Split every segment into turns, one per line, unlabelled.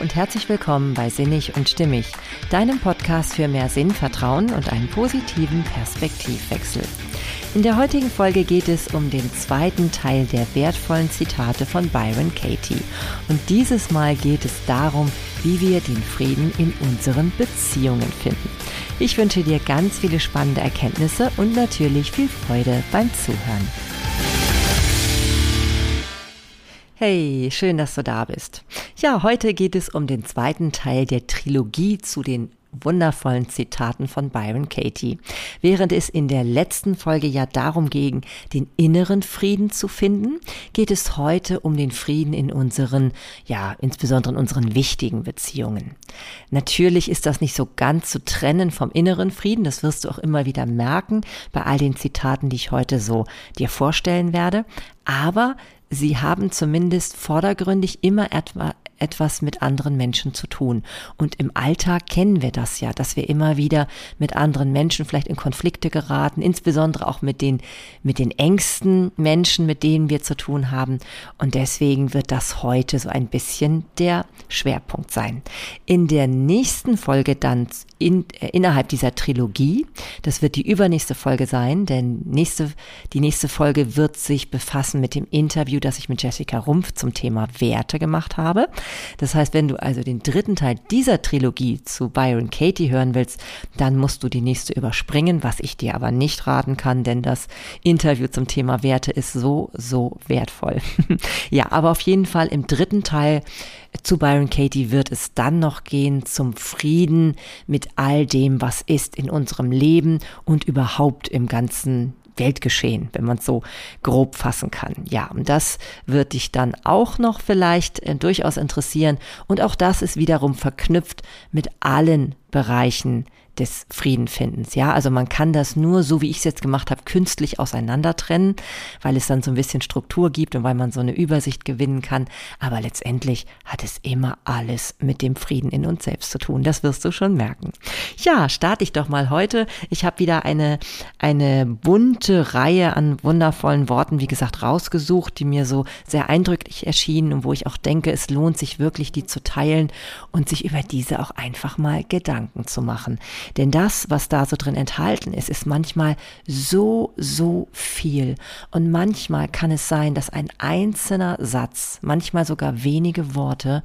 und herzlich willkommen bei Sinnig und Stimmig, deinem Podcast für mehr Sinn, Vertrauen und einen positiven Perspektivwechsel. In der heutigen Folge geht es um den zweiten Teil der wertvollen Zitate von Byron Katie. Und dieses Mal geht es darum, wie wir den Frieden in unseren Beziehungen finden. Ich wünsche dir ganz viele spannende Erkenntnisse und natürlich viel Freude beim Zuhören. Hey, schön, dass du da bist. Ja, heute geht es um den zweiten Teil der Trilogie zu den wundervollen Zitaten von Byron Katie. Während es in der letzten Folge ja darum ging, den inneren Frieden zu finden, geht es heute um den Frieden in unseren, ja, insbesondere in unseren wichtigen Beziehungen. Natürlich ist das nicht so ganz zu trennen vom inneren Frieden, das wirst du auch immer wieder merken bei all den Zitaten, die ich heute so dir vorstellen werde, aber sie haben zumindest vordergründig immer etwa etwas mit anderen Menschen zu tun. Und im Alltag kennen wir das ja, dass wir immer wieder mit anderen Menschen vielleicht in Konflikte geraten, insbesondere auch mit den, mit den engsten Menschen, mit denen wir zu tun haben. Und deswegen wird das heute so ein bisschen der Schwerpunkt sein. In der nächsten Folge dann in, äh, innerhalb dieser Trilogie, das wird die übernächste Folge sein, denn nächste, die nächste Folge wird sich befassen mit dem Interview, das ich mit Jessica Rumpf zum Thema Werte gemacht habe. Das heißt, wenn du also den dritten Teil dieser Trilogie zu Byron Katie hören willst, dann musst du die nächste überspringen, was ich dir aber nicht raten kann, denn das Interview zum Thema Werte ist so, so wertvoll. ja, aber auf jeden Fall im dritten Teil zu Byron Katie wird es dann noch gehen zum Frieden mit all dem, was ist in unserem Leben und überhaupt im ganzen Weltgeschehen, wenn man es so grob fassen kann. Ja, und das wird dich dann auch noch vielleicht äh, durchaus interessieren. Und auch das ist wiederum verknüpft mit allen Bereichen des Friedenfindens. Ja, also man kann das nur, so wie ich es jetzt gemacht habe, künstlich auseinander trennen, weil es dann so ein bisschen Struktur gibt und weil man so eine Übersicht gewinnen kann. Aber letztendlich hat es immer alles mit dem Frieden in uns selbst zu tun. Das wirst du schon merken. Ja, starte ich doch mal heute. Ich habe wieder eine, eine bunte Reihe an wundervollen Worten, wie gesagt, rausgesucht, die mir so sehr eindrücklich erschienen und wo ich auch denke, es lohnt sich wirklich, die zu teilen und sich über diese auch einfach mal Gedanken zu machen. Denn das, was da so drin enthalten ist, ist manchmal so, so viel. Und manchmal kann es sein, dass ein einzelner Satz, manchmal sogar wenige Worte,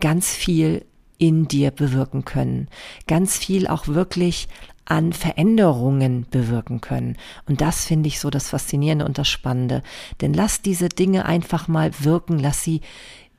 ganz viel in dir bewirken können. Ganz viel auch wirklich an Veränderungen bewirken können. Und das finde ich so das Faszinierende und das Spannende. Denn lass diese Dinge einfach mal wirken, lass sie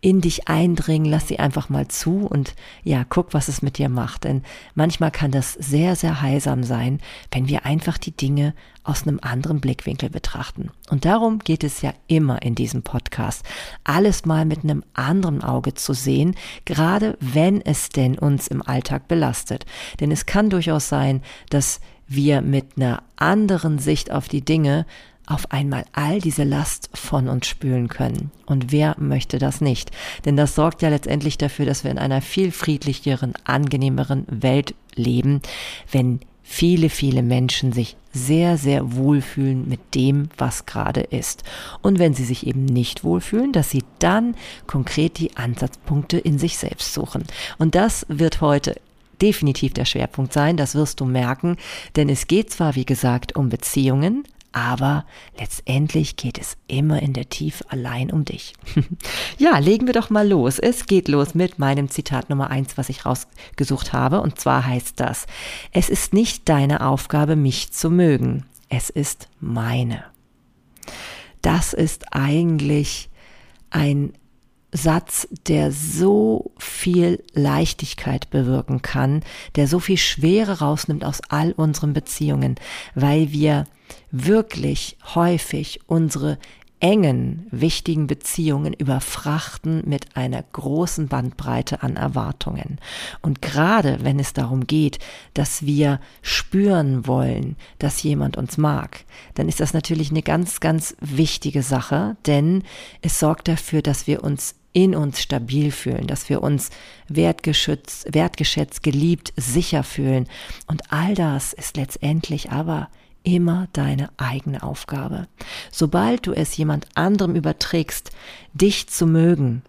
in dich eindringen, lass sie einfach mal zu und ja, guck, was es mit dir macht. Denn manchmal kann das sehr, sehr heilsam sein, wenn wir einfach die Dinge aus einem anderen Blickwinkel betrachten. Und darum geht es ja immer in diesem Podcast, alles mal mit einem anderen Auge zu sehen, gerade wenn es denn uns im Alltag belastet. Denn es kann durchaus sein, dass wir mit einer anderen Sicht auf die Dinge auf einmal all diese Last von uns spülen können. Und wer möchte das nicht? Denn das sorgt ja letztendlich dafür, dass wir in einer viel friedlicheren, angenehmeren Welt leben, wenn viele, viele Menschen sich sehr, sehr wohlfühlen mit dem, was gerade ist. Und wenn sie sich eben nicht wohlfühlen, dass sie dann konkret die Ansatzpunkte in sich selbst suchen. Und das wird heute definitiv der Schwerpunkt sein, das wirst du merken, denn es geht zwar, wie gesagt, um Beziehungen, aber letztendlich geht es immer in der Tiefe allein um dich. ja, legen wir doch mal los. Es geht los mit meinem Zitat Nummer eins, was ich rausgesucht habe. Und zwar heißt das, es ist nicht deine Aufgabe, mich zu mögen. Es ist meine. Das ist eigentlich ein Satz, der so viel Leichtigkeit bewirken kann, der so viel Schwere rausnimmt aus all unseren Beziehungen, weil wir wirklich häufig unsere engen, wichtigen Beziehungen überfrachten mit einer großen Bandbreite an Erwartungen. Und gerade wenn es darum geht, dass wir spüren wollen, dass jemand uns mag, dann ist das natürlich eine ganz, ganz wichtige Sache, denn es sorgt dafür, dass wir uns in uns stabil fühlen, dass wir uns wertgeschützt, wertgeschätzt, geliebt, sicher fühlen. Und all das ist letztendlich aber immer deine eigene Aufgabe. Sobald du es jemand anderem überträgst, dich zu mögen,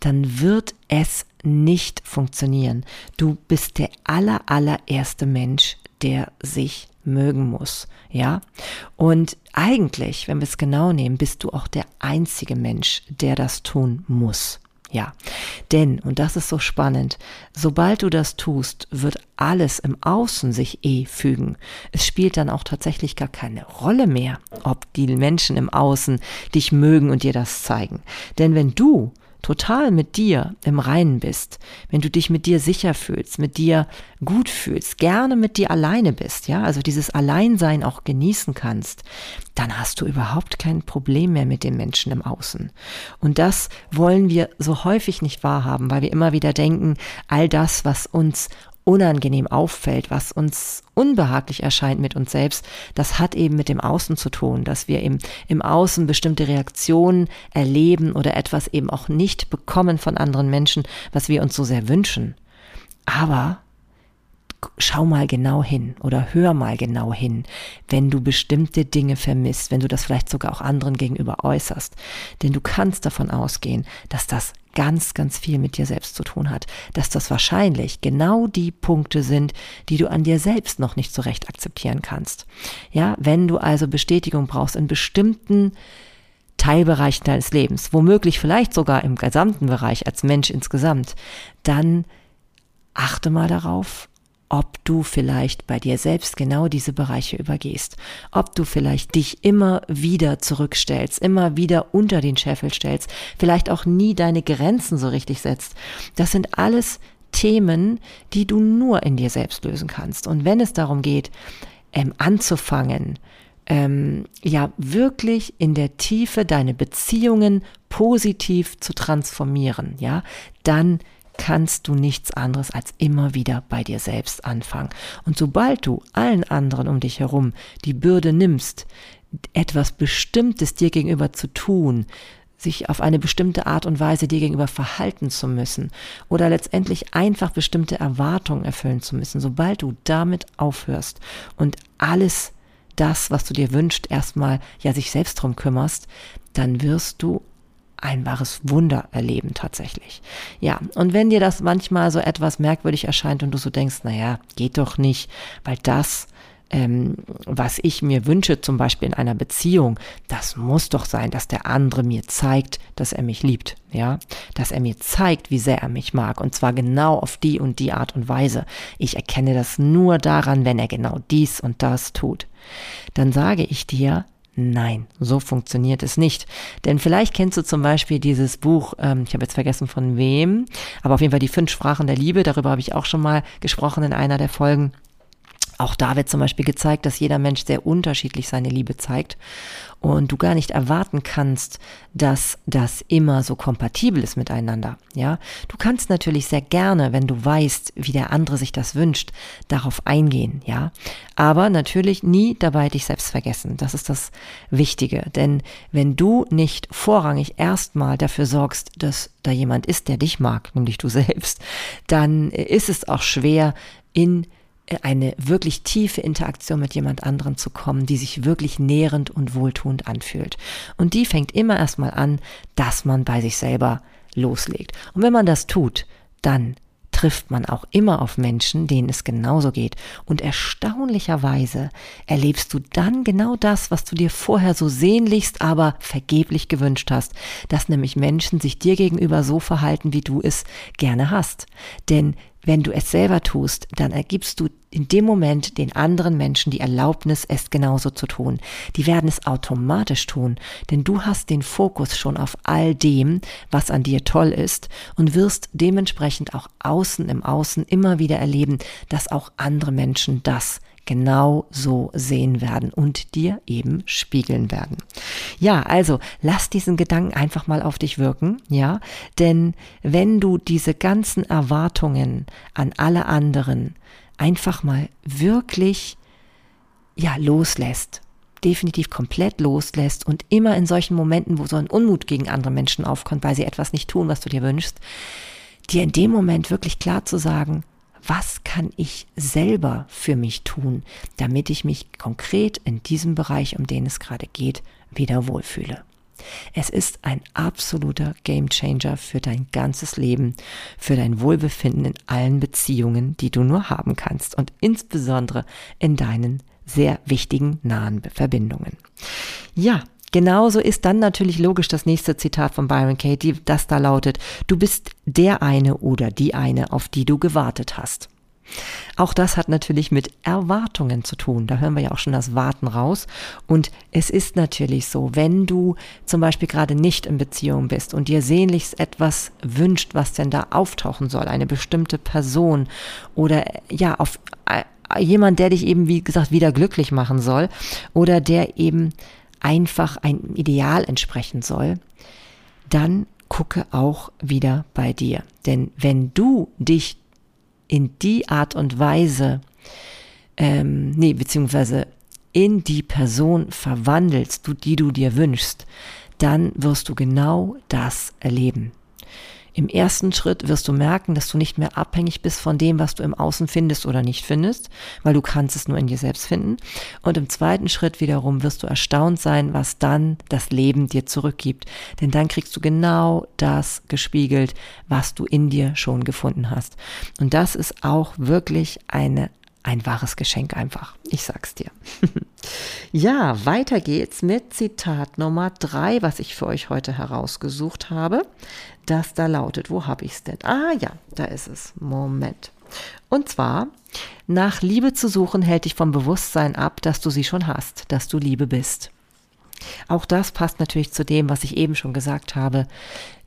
dann wird es nicht funktionieren. Du bist der aller, allererste Mensch, der sich mögen muss, ja? Und eigentlich, wenn wir es genau nehmen, bist du auch der einzige Mensch, der das tun muss. Ja, denn, und das ist so spannend, sobald du das tust, wird alles im Außen sich eh fügen. Es spielt dann auch tatsächlich gar keine Rolle mehr, ob die Menschen im Außen dich mögen und dir das zeigen. Denn wenn du total mit dir im Reinen bist, wenn du dich mit dir sicher fühlst, mit dir gut fühlst, gerne mit dir alleine bist, ja, also dieses Alleinsein auch genießen kannst, dann hast du überhaupt kein Problem mehr mit den Menschen im Außen. Und das wollen wir so häufig nicht wahrhaben, weil wir immer wieder denken, all das, was uns unangenehm auffällt, was uns unbehaglich erscheint mit uns selbst, das hat eben mit dem Außen zu tun, dass wir eben im Außen bestimmte Reaktionen erleben oder etwas eben auch nicht bekommen von anderen Menschen, was wir uns so sehr wünschen. Aber schau mal genau hin oder hör mal genau hin, wenn du bestimmte Dinge vermisst, wenn du das vielleicht sogar auch anderen gegenüber äußerst. Denn du kannst davon ausgehen, dass das ganz, ganz viel mit dir selbst zu tun hat, dass das wahrscheinlich genau die Punkte sind, die du an dir selbst noch nicht so recht akzeptieren kannst. Ja, wenn du also Bestätigung brauchst in bestimmten Teilbereichen deines Lebens, womöglich vielleicht sogar im gesamten Bereich als Mensch insgesamt, dann achte mal darauf, ob du vielleicht bei dir selbst genau diese Bereiche übergehst, ob du vielleicht dich immer wieder zurückstellst, immer wieder unter den Scheffel stellst, vielleicht auch nie deine Grenzen so richtig setzt. Das sind alles Themen, die du nur in dir selbst lösen kannst. Und wenn es darum geht, ähm, anzufangen, ähm, ja wirklich in der Tiefe deine Beziehungen positiv zu transformieren, ja, dann kannst du nichts anderes als immer wieder bei dir selbst anfangen. Und sobald du allen anderen um dich herum die Bürde nimmst, etwas Bestimmtes dir gegenüber zu tun, sich auf eine bestimmte Art und Weise dir gegenüber verhalten zu müssen oder letztendlich einfach bestimmte Erwartungen erfüllen zu müssen, sobald du damit aufhörst und alles das, was du dir wünschst, erstmal ja sich selbst drum kümmerst, dann wirst du ein wahres Wunder erleben tatsächlich. Ja, und wenn dir das manchmal so etwas merkwürdig erscheint und du so denkst, naja, geht doch nicht, weil das, ähm, was ich mir wünsche, zum Beispiel in einer Beziehung, das muss doch sein, dass der andere mir zeigt, dass er mich liebt, ja, dass er mir zeigt, wie sehr er mich mag, und zwar genau auf die und die Art und Weise. Ich erkenne das nur daran, wenn er genau dies und das tut. Dann sage ich dir, Nein, so funktioniert es nicht. Denn vielleicht kennst du zum Beispiel dieses Buch, ähm, ich habe jetzt vergessen von wem, aber auf jeden Fall die fünf Sprachen der Liebe, darüber habe ich auch schon mal gesprochen in einer der Folgen. Auch da wird zum Beispiel gezeigt, dass jeder Mensch sehr unterschiedlich seine Liebe zeigt und du gar nicht erwarten kannst, dass das immer so kompatibel ist miteinander. Ja, du kannst natürlich sehr gerne, wenn du weißt, wie der andere sich das wünscht, darauf eingehen. Ja, aber natürlich nie dabei dich selbst vergessen. Das ist das Wichtige, denn wenn du nicht vorrangig erstmal dafür sorgst, dass da jemand ist, der dich mag, nämlich du selbst, dann ist es auch schwer in eine wirklich tiefe Interaktion mit jemand anderen zu kommen, die sich wirklich nährend und wohltuend anfühlt. Und die fängt immer erstmal an, dass man bei sich selber loslegt. Und wenn man das tut, dann trifft man auch immer auf Menschen, denen es genauso geht. Und erstaunlicherweise erlebst du dann genau das, was du dir vorher so sehnlichst, aber vergeblich gewünscht hast, dass nämlich Menschen sich dir gegenüber so verhalten, wie du es gerne hast. Denn wenn du es selber tust, dann ergibst du in dem Moment den anderen Menschen die Erlaubnis, es genauso zu tun. Die werden es automatisch tun, denn du hast den Fokus schon auf all dem, was an dir toll ist und wirst dementsprechend auch außen im Außen immer wieder erleben, dass auch andere Menschen das genau so sehen werden und dir eben spiegeln werden. Ja, also lass diesen Gedanken einfach mal auf dich wirken, ja, denn wenn du diese ganzen Erwartungen an alle anderen einfach mal wirklich ja loslässt, definitiv komplett loslässt und immer in solchen Momenten, wo so ein Unmut gegen andere Menschen aufkommt, weil sie etwas nicht tun, was du dir wünschst, dir in dem Moment wirklich klar zu sagen, was kann ich selber für mich tun, damit ich mich konkret in diesem Bereich, um den es gerade geht, wieder wohlfühle. Es ist ein absoluter Gamechanger für dein ganzes Leben, für dein Wohlbefinden in allen Beziehungen, die du nur haben kannst und insbesondere in deinen sehr wichtigen nahen Verbindungen. Ja, Genauso ist dann natürlich logisch das nächste Zitat von Byron Katie, das da lautet, du bist der eine oder die eine, auf die du gewartet hast. Auch das hat natürlich mit Erwartungen zu tun. Da hören wir ja auch schon das Warten raus. Und es ist natürlich so, wenn du zum Beispiel gerade nicht in Beziehung bist und dir sehnlichst etwas wünscht, was denn da auftauchen soll, eine bestimmte Person oder ja, auf äh, jemand, der dich eben, wie gesagt, wieder glücklich machen soll oder der eben einfach ein Ideal entsprechen soll, dann gucke auch wieder bei dir. Denn wenn du dich in die Art und Weise, ähm, nee, beziehungsweise in die Person verwandelst, du, die du dir wünschst, dann wirst du genau das erleben. Im ersten Schritt wirst du merken, dass du nicht mehr abhängig bist von dem, was du im Außen findest oder nicht findest, weil du kannst es nur in dir selbst finden. Und im zweiten Schritt wiederum wirst du erstaunt sein, was dann das Leben dir zurückgibt. Denn dann kriegst du genau das gespiegelt, was du in dir schon gefunden hast. Und das ist auch wirklich eine ein wahres Geschenk einfach. Ich sag's dir. ja, weiter geht's mit Zitat Nummer drei, was ich für euch heute herausgesucht habe. Das da lautet, wo habe ich's denn? Ah ja, da ist es. Moment. Und zwar, nach Liebe zu suchen hält dich vom Bewusstsein ab, dass du sie schon hast, dass du Liebe bist. Auch das passt natürlich zu dem, was ich eben schon gesagt habe.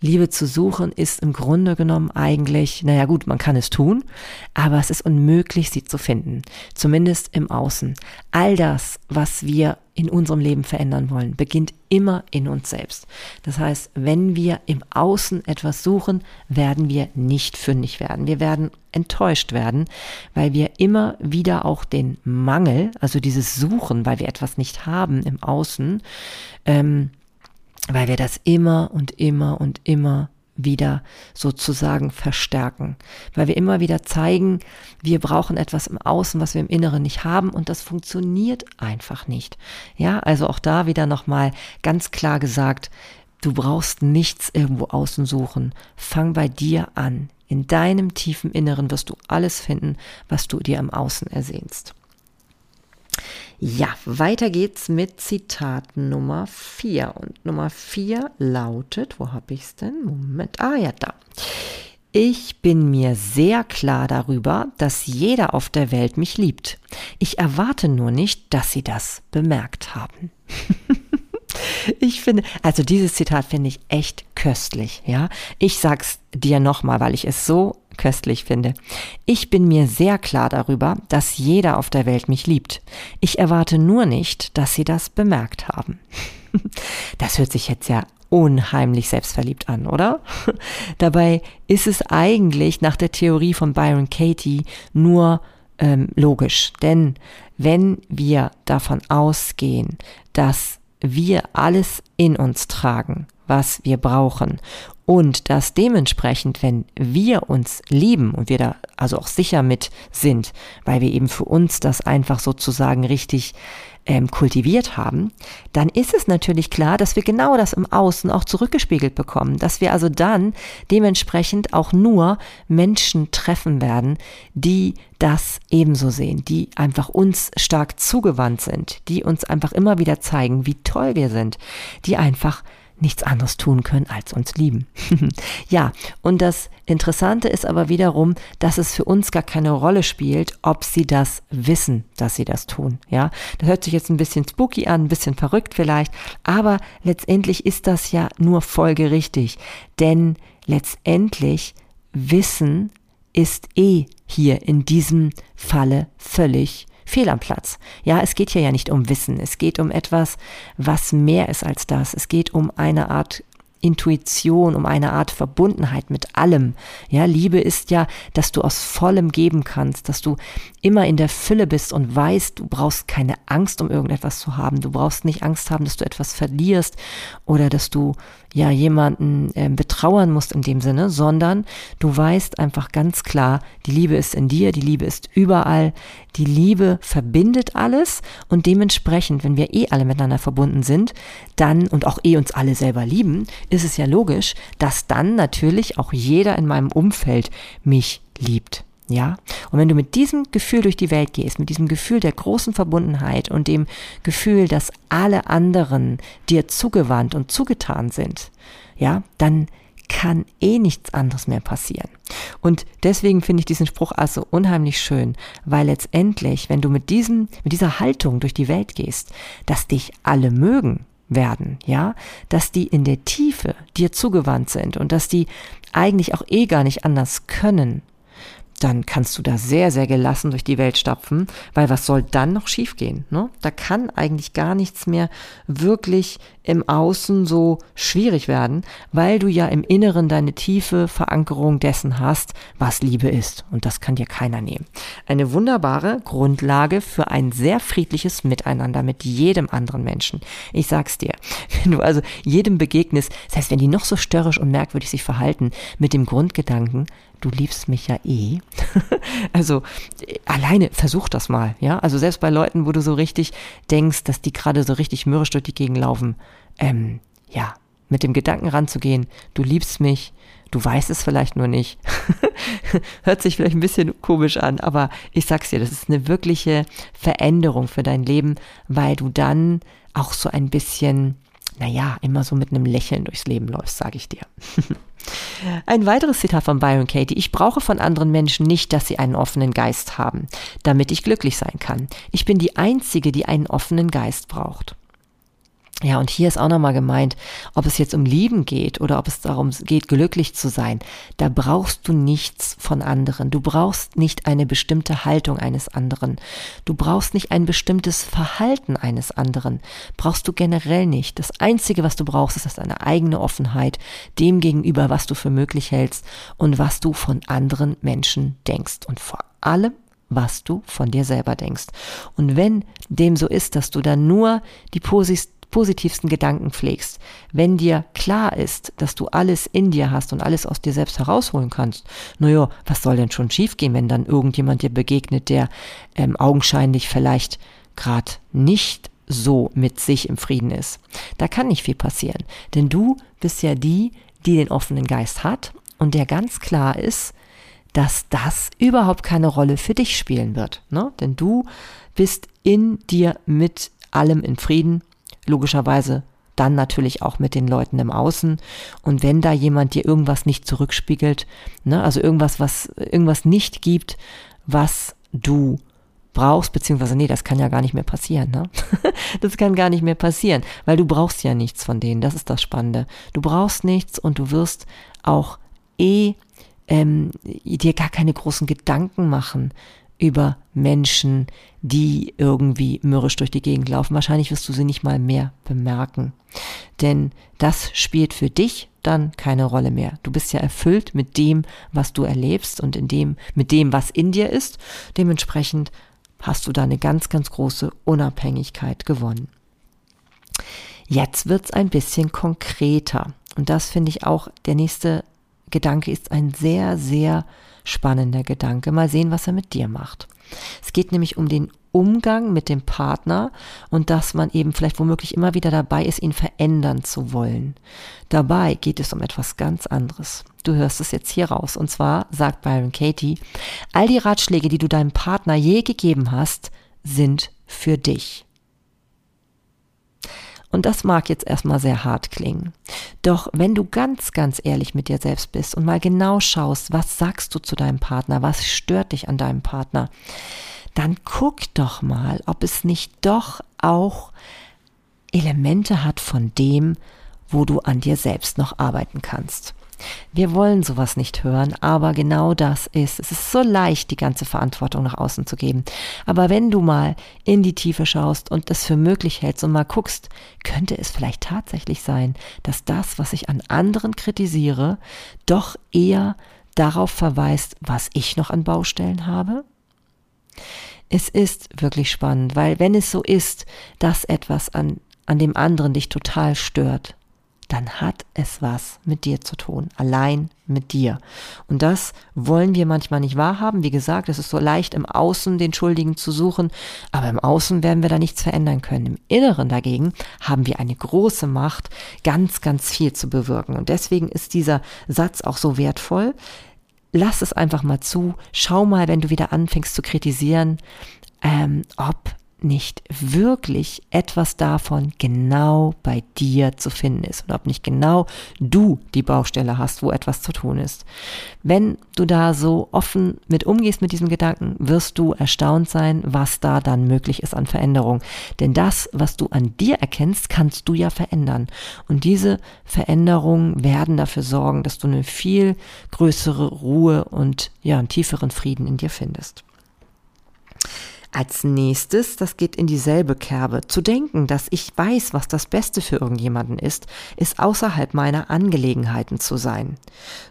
Liebe zu suchen ist im Grunde genommen eigentlich, naja gut, man kann es tun, aber es ist unmöglich, sie zu finden. Zumindest im Außen. All das, was wir in unserem Leben verändern wollen, beginnt immer in uns selbst. Das heißt, wenn wir im Außen etwas suchen, werden wir nicht fündig werden. Wir werden enttäuscht werden, weil wir immer wieder auch den Mangel, also dieses Suchen, weil wir etwas nicht haben im Außen, ähm, weil wir das immer und immer und immer wieder sozusagen verstärken, weil wir immer wieder zeigen, wir brauchen etwas im Außen, was wir im Inneren nicht haben und das funktioniert einfach nicht. Ja, also auch da wieder nochmal ganz klar gesagt, du brauchst nichts irgendwo außen suchen. Fang bei dir an. In deinem tiefen Inneren wirst du alles finden, was du dir im Außen ersehnst. Ja, weiter geht's mit Zitat Nummer 4. Und Nummer 4 lautet, wo habe ich es denn? Moment, ah ja, da. Ich bin mir sehr klar darüber, dass jeder auf der Welt mich liebt. Ich erwarte nur nicht, dass Sie das bemerkt haben. ich finde, also dieses Zitat finde ich echt köstlich, ja. Ich sag's dir nochmal, weil ich es so köstlich finde. Ich bin mir sehr klar darüber, dass jeder auf der Welt mich liebt. Ich erwarte nur nicht, dass sie das bemerkt haben. Das hört sich jetzt ja unheimlich selbstverliebt an, oder? Dabei ist es eigentlich nach der Theorie von Byron Katie nur ähm, logisch. Denn wenn wir davon ausgehen, dass wir alles in uns tragen, was wir brauchen und dass dementsprechend, wenn wir uns lieben und wir da also auch sicher mit sind, weil wir eben für uns das einfach sozusagen richtig ähm, kultiviert haben, dann ist es natürlich klar, dass wir genau das im Außen auch zurückgespiegelt bekommen, dass wir also dann dementsprechend auch nur Menschen treffen werden, die das ebenso sehen, die einfach uns stark zugewandt sind, die uns einfach immer wieder zeigen, wie toll wir sind, die einfach nichts anderes tun können als uns lieben. ja, und das Interessante ist aber wiederum, dass es für uns gar keine Rolle spielt, ob sie das wissen, dass sie das tun. Ja, das hört sich jetzt ein bisschen spooky an, ein bisschen verrückt vielleicht, aber letztendlich ist das ja nur folgerichtig, denn letztendlich Wissen ist eh hier in diesem Falle völlig fehl am Platz. Ja, es geht hier ja nicht um Wissen, es geht um etwas, was mehr ist als das. Es geht um eine Art Intuition, um eine Art Verbundenheit mit allem. Ja, Liebe ist ja, dass du aus vollem geben kannst, dass du immer in der Fülle bist und weißt, du brauchst keine Angst, um irgendetwas zu haben. Du brauchst nicht Angst haben, dass du etwas verlierst oder dass du ja jemanden äh, betrauern musst in dem Sinne, sondern du weißt einfach ganz klar, die Liebe ist in dir, die Liebe ist überall, die Liebe verbindet alles und dementsprechend, wenn wir eh alle miteinander verbunden sind, dann und auch eh uns alle selber lieben, ist es ja logisch, dass dann natürlich auch jeder in meinem Umfeld mich liebt. Ja? Und wenn du mit diesem Gefühl durch die Welt gehst, mit diesem Gefühl der großen Verbundenheit und dem Gefühl, dass alle anderen dir zugewandt und zugetan sind, ja, dann kann eh nichts anderes mehr passieren. Und deswegen finde ich diesen Spruch also unheimlich schön, weil letztendlich, wenn du mit diesem, mit dieser Haltung durch die Welt gehst, dass dich alle mögen werden, ja, dass die in der Tiefe dir zugewandt sind und dass die eigentlich auch eh gar nicht anders können, dann kannst du da sehr, sehr gelassen durch die Welt stapfen, weil was soll dann noch schiefgehen? Ne? Da kann eigentlich gar nichts mehr wirklich im Außen so schwierig werden, weil du ja im Inneren deine tiefe Verankerung dessen hast, was Liebe ist. Und das kann dir keiner nehmen. Eine wunderbare Grundlage für ein sehr friedliches Miteinander mit jedem anderen Menschen. Ich sag's dir, wenn du also jedem begegnest, das heißt, wenn die noch so störrisch und merkwürdig sich verhalten, mit dem Grundgedanken, du liebst mich ja eh. also alleine versuch das mal, ja. Also selbst bei Leuten, wo du so richtig denkst, dass die gerade so richtig mürrisch durch die Gegend laufen, ähm, ja, mit dem Gedanken ranzugehen, du liebst mich, du weißt es vielleicht nur nicht. Hört sich vielleicht ein bisschen komisch an, aber ich sag's dir, das ist eine wirkliche Veränderung für dein Leben, weil du dann auch so ein bisschen, naja, immer so mit einem Lächeln durchs Leben läufst, sage ich dir. Ein weiteres Zitat von Byron Katie. Ich brauche von anderen Menschen nicht, dass sie einen offenen Geist haben, damit ich glücklich sein kann. Ich bin die Einzige, die einen offenen Geist braucht. Ja, und hier ist auch nochmal gemeint, ob es jetzt um Lieben geht oder ob es darum geht, glücklich zu sein. Da brauchst du nichts von anderen. Du brauchst nicht eine bestimmte Haltung eines anderen. Du brauchst nicht ein bestimmtes Verhalten eines anderen. Brauchst du generell nicht. Das Einzige, was du brauchst, ist deine eigene Offenheit dem gegenüber, was du für möglich hältst und was du von anderen Menschen denkst. Und vor allem was du von dir selber denkst. Und wenn dem so ist, dass du dann nur die Posis positivsten Gedanken pflegst, wenn dir klar ist, dass du alles in dir hast und alles aus dir selbst herausholen kannst, naja, was soll denn schon schiefgehen, wenn dann irgendjemand dir begegnet, der ähm, augenscheinlich vielleicht gerade nicht so mit sich im Frieden ist. Da kann nicht viel passieren, denn du bist ja die, die den offenen Geist hat und der ganz klar ist, dass das überhaupt keine Rolle für dich spielen wird. Ne? Denn du bist in dir mit allem in Frieden logischerweise dann natürlich auch mit den Leuten im Außen. Und wenn da jemand dir irgendwas nicht zurückspiegelt, ne, also irgendwas, was, irgendwas nicht gibt, was du brauchst, beziehungsweise nee, das kann ja gar nicht mehr passieren, ne? das kann gar nicht mehr passieren, weil du brauchst ja nichts von denen, das ist das Spannende. Du brauchst nichts und du wirst auch eh ähm, dir gar keine großen Gedanken machen über Menschen, die irgendwie mürrisch durch die Gegend laufen. Wahrscheinlich wirst du sie nicht mal mehr bemerken. Denn das spielt für dich dann keine Rolle mehr. Du bist ja erfüllt mit dem, was du erlebst und in dem, mit dem, was in dir ist. Dementsprechend hast du da eine ganz, ganz große Unabhängigkeit gewonnen. Jetzt wird's ein bisschen konkreter. Und das finde ich auch, der nächste Gedanke ist ein sehr, sehr spannender Gedanke. Mal sehen, was er mit dir macht. Es geht nämlich um den Umgang mit dem Partner und dass man eben vielleicht womöglich immer wieder dabei ist, ihn verändern zu wollen. Dabei geht es um etwas ganz anderes. Du hörst es jetzt hier raus. Und zwar sagt Byron Katie, all die Ratschläge, die du deinem Partner je gegeben hast, sind für dich. Und das mag jetzt erstmal sehr hart klingen. Doch wenn du ganz, ganz ehrlich mit dir selbst bist und mal genau schaust, was sagst du zu deinem Partner, was stört dich an deinem Partner, dann guck doch mal, ob es nicht doch auch Elemente hat von dem, wo du an dir selbst noch arbeiten kannst. Wir wollen sowas nicht hören, aber genau das ist. Es ist so leicht, die ganze Verantwortung nach außen zu geben. Aber wenn du mal in die Tiefe schaust und das für möglich hältst und mal guckst, könnte es vielleicht tatsächlich sein, dass das, was ich an anderen kritisiere, doch eher darauf verweist, was ich noch an Baustellen habe? Es ist wirklich spannend, weil wenn es so ist, dass etwas an, an dem anderen dich total stört, dann hat es was mit dir zu tun, allein mit dir. Und das wollen wir manchmal nicht wahrhaben. Wie gesagt, es ist so leicht im Außen den Schuldigen zu suchen, aber im Außen werden wir da nichts verändern können. Im Inneren dagegen haben wir eine große Macht, ganz, ganz viel zu bewirken. Und deswegen ist dieser Satz auch so wertvoll. Lass es einfach mal zu. Schau mal, wenn du wieder anfängst zu kritisieren, ähm, ob nicht wirklich etwas davon genau bei dir zu finden ist und ob nicht genau du die Baustelle hast, wo etwas zu tun ist. Wenn du da so offen mit umgehst mit diesem Gedanken, wirst du erstaunt sein, was da dann möglich ist an Veränderung. Denn das, was du an dir erkennst, kannst du ja verändern. Und diese Veränderungen werden dafür sorgen, dass du eine viel größere Ruhe und ja, einen tieferen Frieden in dir findest. Als nächstes, das geht in dieselbe Kerbe, zu denken, dass ich weiß, was das Beste für irgendjemanden ist, ist außerhalb meiner Angelegenheiten zu sein.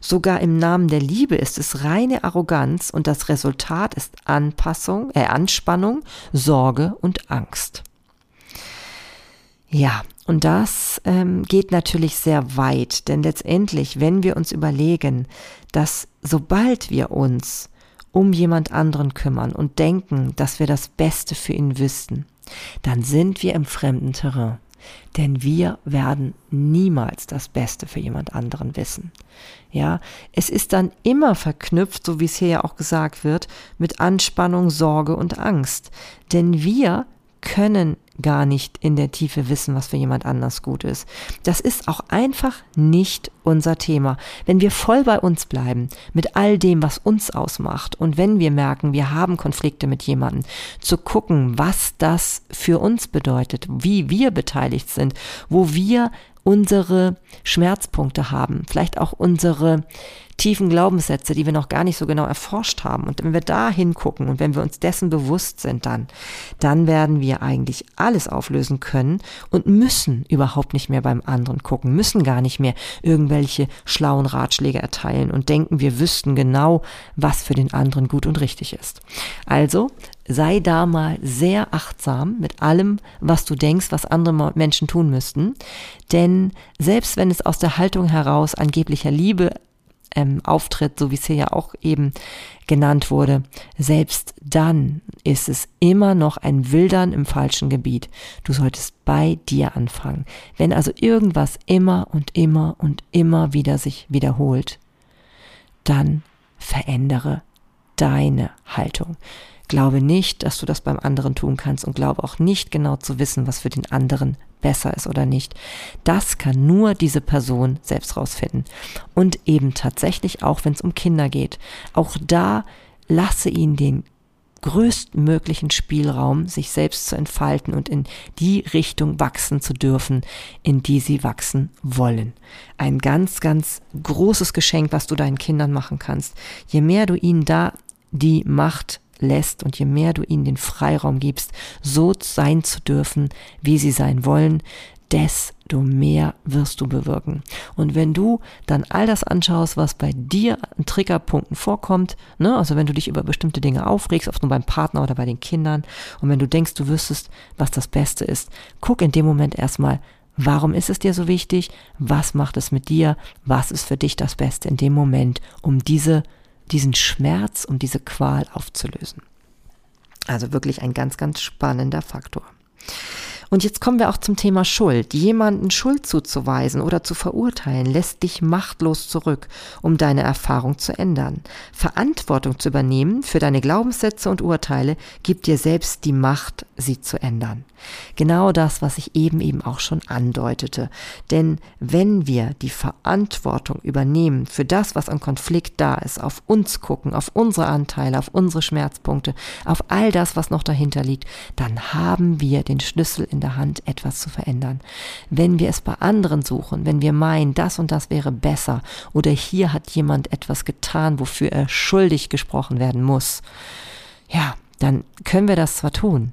Sogar im Namen der Liebe ist es reine Arroganz und das Resultat ist Anpassung, äh, Anspannung, Sorge und Angst. Ja, und das ähm, geht natürlich sehr weit, denn letztendlich, wenn wir uns überlegen, dass sobald wir uns um jemand anderen kümmern und denken, dass wir das Beste für ihn wüssten, dann sind wir im fremden Terrain. Denn wir werden niemals das Beste für jemand anderen wissen. Ja, es ist dann immer verknüpft, so wie es hier ja auch gesagt wird, mit Anspannung, Sorge und Angst. Denn wir können gar nicht in der Tiefe wissen, was für jemand anders gut ist. Das ist auch einfach nicht unser Thema. Wenn wir voll bei uns bleiben, mit all dem, was uns ausmacht, und wenn wir merken, wir haben Konflikte mit jemandem, zu gucken, was das für uns bedeutet, wie wir beteiligt sind, wo wir unsere Schmerzpunkte haben, vielleicht auch unsere tiefen Glaubenssätze, die wir noch gar nicht so genau erforscht haben. Und wenn wir da hingucken und wenn wir uns dessen bewusst sind, dann, dann werden wir eigentlich alles auflösen können und müssen überhaupt nicht mehr beim anderen gucken, müssen gar nicht mehr irgendwelche schlauen Ratschläge erteilen und denken, wir wüssten genau, was für den anderen gut und richtig ist. Also sei da mal sehr achtsam mit allem, was du denkst, was andere Menschen tun müssten. Denn selbst wenn es aus der Haltung heraus angeblicher Liebe ähm, auftritt, so wie es hier ja auch eben genannt wurde, selbst dann ist es immer noch ein Wildern im falschen Gebiet. Du solltest bei dir anfangen. Wenn also irgendwas immer und immer und immer wieder sich wiederholt, dann verändere deine Haltung. Glaube nicht, dass du das beim anderen tun kannst und glaube auch nicht genau zu wissen, was für den anderen besser ist oder nicht. Das kann nur diese Person selbst rausfinden. Und eben tatsächlich auch, wenn es um Kinder geht. Auch da lasse ihn den größtmöglichen Spielraum, sich selbst zu entfalten und in die Richtung wachsen zu dürfen, in die sie wachsen wollen. Ein ganz, ganz großes Geschenk, was du deinen Kindern machen kannst. Je mehr du ihnen da die Macht lässt und je mehr du ihnen den Freiraum gibst, so sein zu dürfen, wie sie sein wollen, desto mehr wirst du bewirken. Und wenn du dann all das anschaust, was bei dir an Triggerpunkten vorkommt, ne, also wenn du dich über bestimmte Dinge aufregst, ob nur beim Partner oder bei den Kindern, und wenn du denkst, du wüsstest, was das Beste ist, guck in dem Moment erstmal, Warum ist es dir so wichtig? Was macht es mit dir? Was ist für dich das Beste in dem Moment, um diese diesen Schmerz und diese Qual aufzulösen. Also wirklich ein ganz, ganz spannender Faktor. Und jetzt kommen wir auch zum Thema Schuld. Jemanden Schuld zuzuweisen oder zu verurteilen, lässt dich machtlos zurück, um deine Erfahrung zu ändern. Verantwortung zu übernehmen für deine Glaubenssätze und Urteile gibt dir selbst die Macht, sie zu ändern. Genau das, was ich eben eben auch schon andeutete. Denn wenn wir die Verantwortung übernehmen für das, was an Konflikt da ist, auf uns gucken, auf unsere Anteile, auf unsere Schmerzpunkte, auf all das, was noch dahinter liegt, dann haben wir den Schlüssel in der Hand, etwas zu verändern. Wenn wir es bei anderen suchen, wenn wir meinen, das und das wäre besser oder hier hat jemand etwas getan, wofür er schuldig gesprochen werden muss, ja, dann können wir das zwar tun,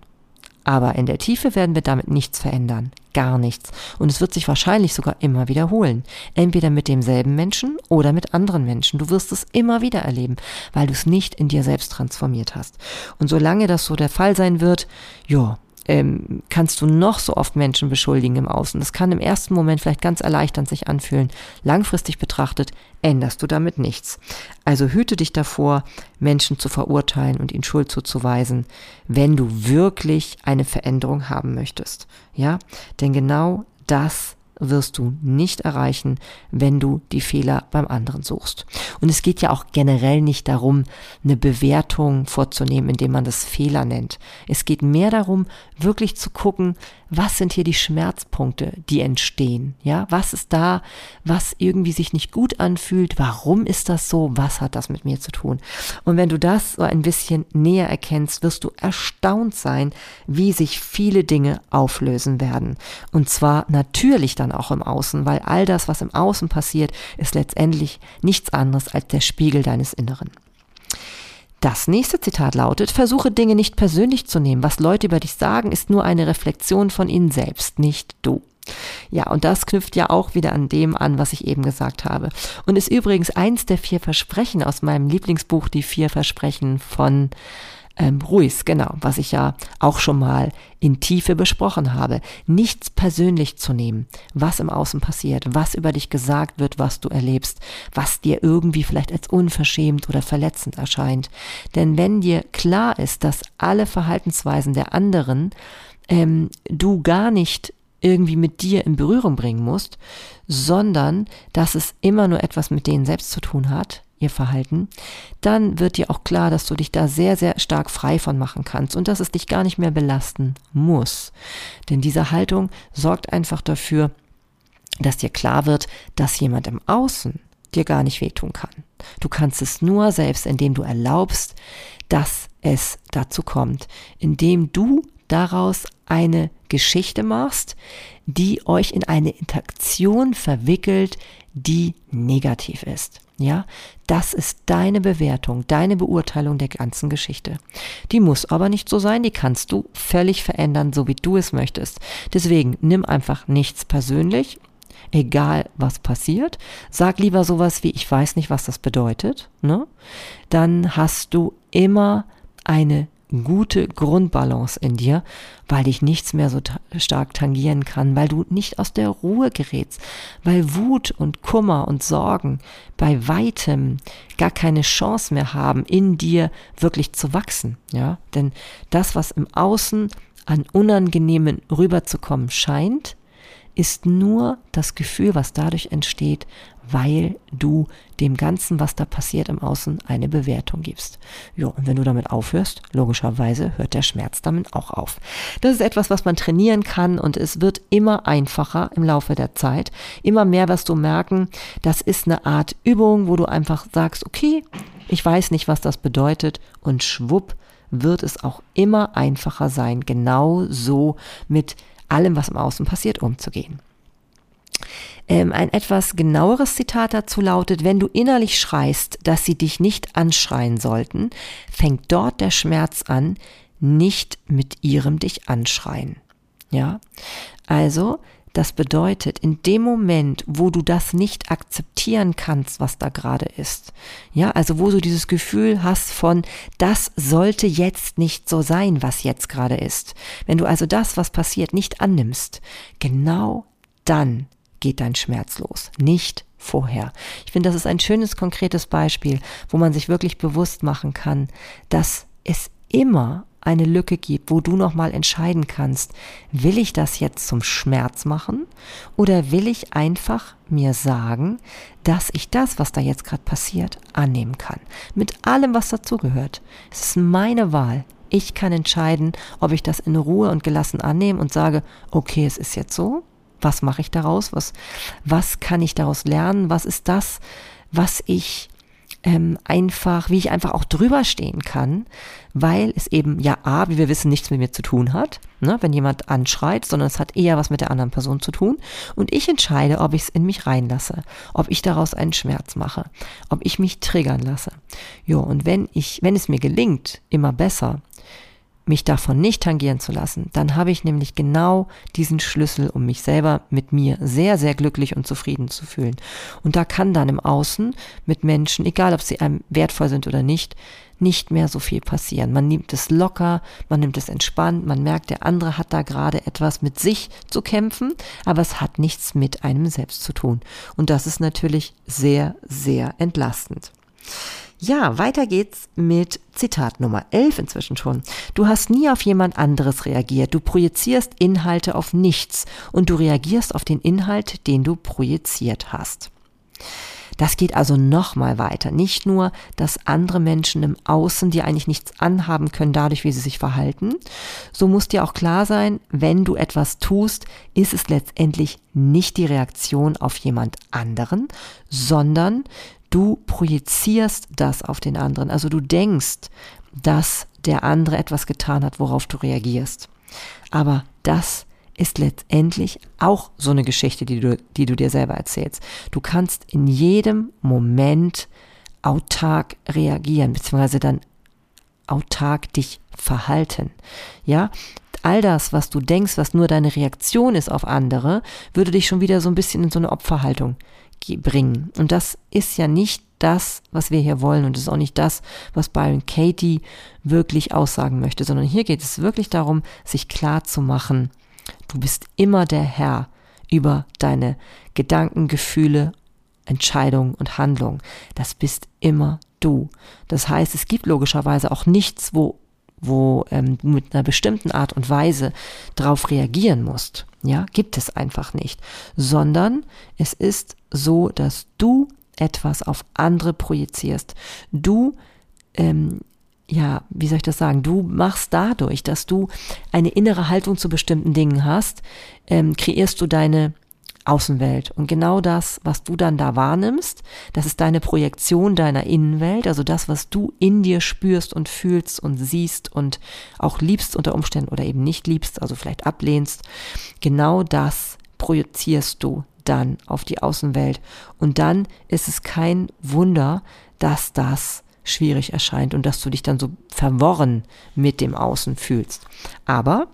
aber in der Tiefe werden wir damit nichts verändern. Gar nichts. Und es wird sich wahrscheinlich sogar immer wiederholen. Entweder mit demselben Menschen oder mit anderen Menschen. Du wirst es immer wieder erleben, weil du es nicht in dir selbst transformiert hast. Und solange das so der Fall sein wird, ja, ähm, kannst du noch so oft Menschen beschuldigen im Außen. Das kann im ersten Moment vielleicht ganz erleichternd sich anfühlen. Langfristig betrachtet änderst du damit nichts. Also hüte dich davor, Menschen zu verurteilen und ihnen Schuld zuzuweisen, wenn du wirklich eine Veränderung haben möchtest. Ja, denn genau das wirst du nicht erreichen, wenn du die Fehler beim anderen suchst. Und es geht ja auch generell nicht darum, eine Bewertung vorzunehmen, indem man das Fehler nennt. Es geht mehr darum, wirklich zu gucken, was sind hier die Schmerzpunkte, die entstehen? Ja, was ist da, was irgendwie sich nicht gut anfühlt? Warum ist das so? Was hat das mit mir zu tun? Und wenn du das so ein bisschen näher erkennst, wirst du erstaunt sein, wie sich viele Dinge auflösen werden. Und zwar natürlich dann auch im Außen, weil all das, was im Außen passiert, ist letztendlich nichts anderes als der Spiegel deines Inneren. Das nächste Zitat lautet, versuche Dinge nicht persönlich zu nehmen. Was Leute über dich sagen, ist nur eine Reflexion von ihnen selbst, nicht du. Ja, und das knüpft ja auch wieder an dem an, was ich eben gesagt habe. Und ist übrigens eins der vier Versprechen aus meinem Lieblingsbuch, die vier Versprechen von ähm, Ruiz, genau, was ich ja auch schon mal in Tiefe besprochen habe. Nichts persönlich zu nehmen, was im Außen passiert, was über dich gesagt wird, was du erlebst, was dir irgendwie vielleicht als unverschämt oder verletzend erscheint. Denn wenn dir klar ist, dass alle Verhaltensweisen der anderen ähm, du gar nicht irgendwie mit dir in Berührung bringen musst, sondern dass es immer nur etwas mit denen selbst zu tun hat, ihr Verhalten, dann wird dir auch klar, dass du dich da sehr, sehr stark frei von machen kannst und dass es dich gar nicht mehr belasten muss. Denn diese Haltung sorgt einfach dafür, dass dir klar wird, dass jemand im Außen dir gar nicht wehtun kann. Du kannst es nur selbst, indem du erlaubst, dass es dazu kommt, indem du daraus eine Geschichte machst, die euch in eine Interaktion verwickelt, die negativ ist. Ja, das ist deine Bewertung, deine Beurteilung der ganzen Geschichte. Die muss aber nicht so sein, die kannst du völlig verändern, so wie du es möchtest. Deswegen nimm einfach nichts persönlich, egal was passiert. Sag lieber sowas wie, ich weiß nicht, was das bedeutet. Ne? Dann hast du immer eine gute Grundbalance in dir, weil dich nichts mehr so stark tangieren kann, weil du nicht aus der Ruhe gerätst, weil Wut und Kummer und Sorgen bei weitem gar keine Chance mehr haben, in dir wirklich zu wachsen, ja? Denn das, was im Außen an Unangenehmen rüberzukommen scheint, ist nur das Gefühl, was dadurch entsteht, weil du dem Ganzen, was da passiert im Außen, eine Bewertung gibst. Ja, und wenn du damit aufhörst, logischerweise hört der Schmerz damit auch auf. Das ist etwas, was man trainieren kann und es wird immer einfacher im Laufe der Zeit. Immer mehr wirst du merken, das ist eine Art Übung, wo du einfach sagst, okay, ich weiß nicht, was das bedeutet und schwupp wird es auch immer einfacher sein, genau so mit allem, was im Außen passiert, umzugehen. Ähm, ein etwas genaueres Zitat dazu lautet, wenn du innerlich schreist, dass sie dich nicht anschreien sollten, fängt dort der Schmerz an, nicht mit ihrem dich anschreien. Ja, also das bedeutet, in dem Moment, wo du das nicht akzeptieren kannst, was da gerade ist, ja, also wo du dieses Gefühl hast von, das sollte jetzt nicht so sein, was jetzt gerade ist. Wenn du also das, was passiert, nicht annimmst, genau dann geht dein Schmerz los, nicht vorher. Ich finde, das ist ein schönes, konkretes Beispiel, wo man sich wirklich bewusst machen kann, dass es immer eine Lücke gibt, wo du nochmal entscheiden kannst, will ich das jetzt zum Schmerz machen oder will ich einfach mir sagen, dass ich das, was da jetzt gerade passiert, annehmen kann. Mit allem, was dazugehört. Es ist meine Wahl. Ich kann entscheiden, ob ich das in Ruhe und gelassen annehme und sage, okay, es ist jetzt so. Was mache ich daraus? Was, was kann ich daraus lernen? Was ist das, was ich ähm, einfach, wie ich einfach auch drüber stehen kann, weil es eben ja A, wie wir wissen, nichts mit mir zu tun hat, ne, wenn jemand anschreit, sondern es hat eher was mit der anderen Person zu tun. Und ich entscheide, ob ich es in mich reinlasse, ob ich daraus einen Schmerz mache, ob ich mich triggern lasse. Jo, und wenn ich, wenn es mir gelingt, immer besser, mich davon nicht tangieren zu lassen, dann habe ich nämlich genau diesen Schlüssel, um mich selber mit mir sehr, sehr glücklich und zufrieden zu fühlen. Und da kann dann im Außen mit Menschen, egal ob sie einem wertvoll sind oder nicht, nicht mehr so viel passieren. Man nimmt es locker, man nimmt es entspannt, man merkt, der andere hat da gerade etwas mit sich zu kämpfen, aber es hat nichts mit einem selbst zu tun. Und das ist natürlich sehr, sehr entlastend. Ja, weiter geht's mit Zitat Nummer 11 inzwischen schon. Du hast nie auf jemand anderes reagiert. Du projizierst Inhalte auf nichts und du reagierst auf den Inhalt, den du projiziert hast. Das geht also nochmal weiter. Nicht nur, dass andere Menschen im Außen dir eigentlich nichts anhaben können, dadurch, wie sie sich verhalten. So muss dir auch klar sein, wenn du etwas tust, ist es letztendlich nicht die Reaktion auf jemand anderen, sondern Du projizierst das auf den anderen. Also du denkst, dass der andere etwas getan hat, worauf du reagierst. Aber das ist letztendlich auch so eine Geschichte, die du, die du dir selber erzählst. Du kannst in jedem Moment autark reagieren, beziehungsweise dann autark dich verhalten. Ja, all das, was du denkst, was nur deine Reaktion ist auf andere, würde dich schon wieder so ein bisschen in so eine Opferhaltung bringen. Und das ist ja nicht das, was wir hier wollen und ist auch nicht das, was Byron Katie wirklich aussagen möchte, sondern hier geht es wirklich darum, sich klar zu machen, du bist immer der Herr über deine Gedanken, Gefühle, Entscheidungen und Handlungen. Das bist immer du. Das heißt, es gibt logischerweise auch nichts, wo wo ähm, mit einer bestimmten Art und Weise darauf reagieren musst. Ja, gibt es einfach nicht. Sondern es ist so, dass du etwas auf andere projizierst. Du, ähm, ja, wie soll ich das sagen? Du machst dadurch, dass du eine innere Haltung zu bestimmten Dingen hast, ähm, kreierst du deine Außenwelt. Und genau das, was du dann da wahrnimmst, das ist deine Projektion deiner Innenwelt, also das, was du in dir spürst und fühlst und siehst und auch liebst unter Umständen oder eben nicht liebst, also vielleicht ablehnst. Genau das projizierst du dann auf die Außenwelt. Und dann ist es kein Wunder, dass das schwierig erscheint und dass du dich dann so verworren mit dem Außen fühlst. Aber,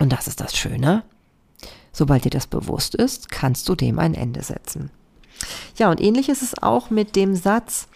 und das ist das Schöne, Sobald dir das bewusst ist, kannst du dem ein Ende setzen. Ja, und ähnlich ist es auch mit dem Satz,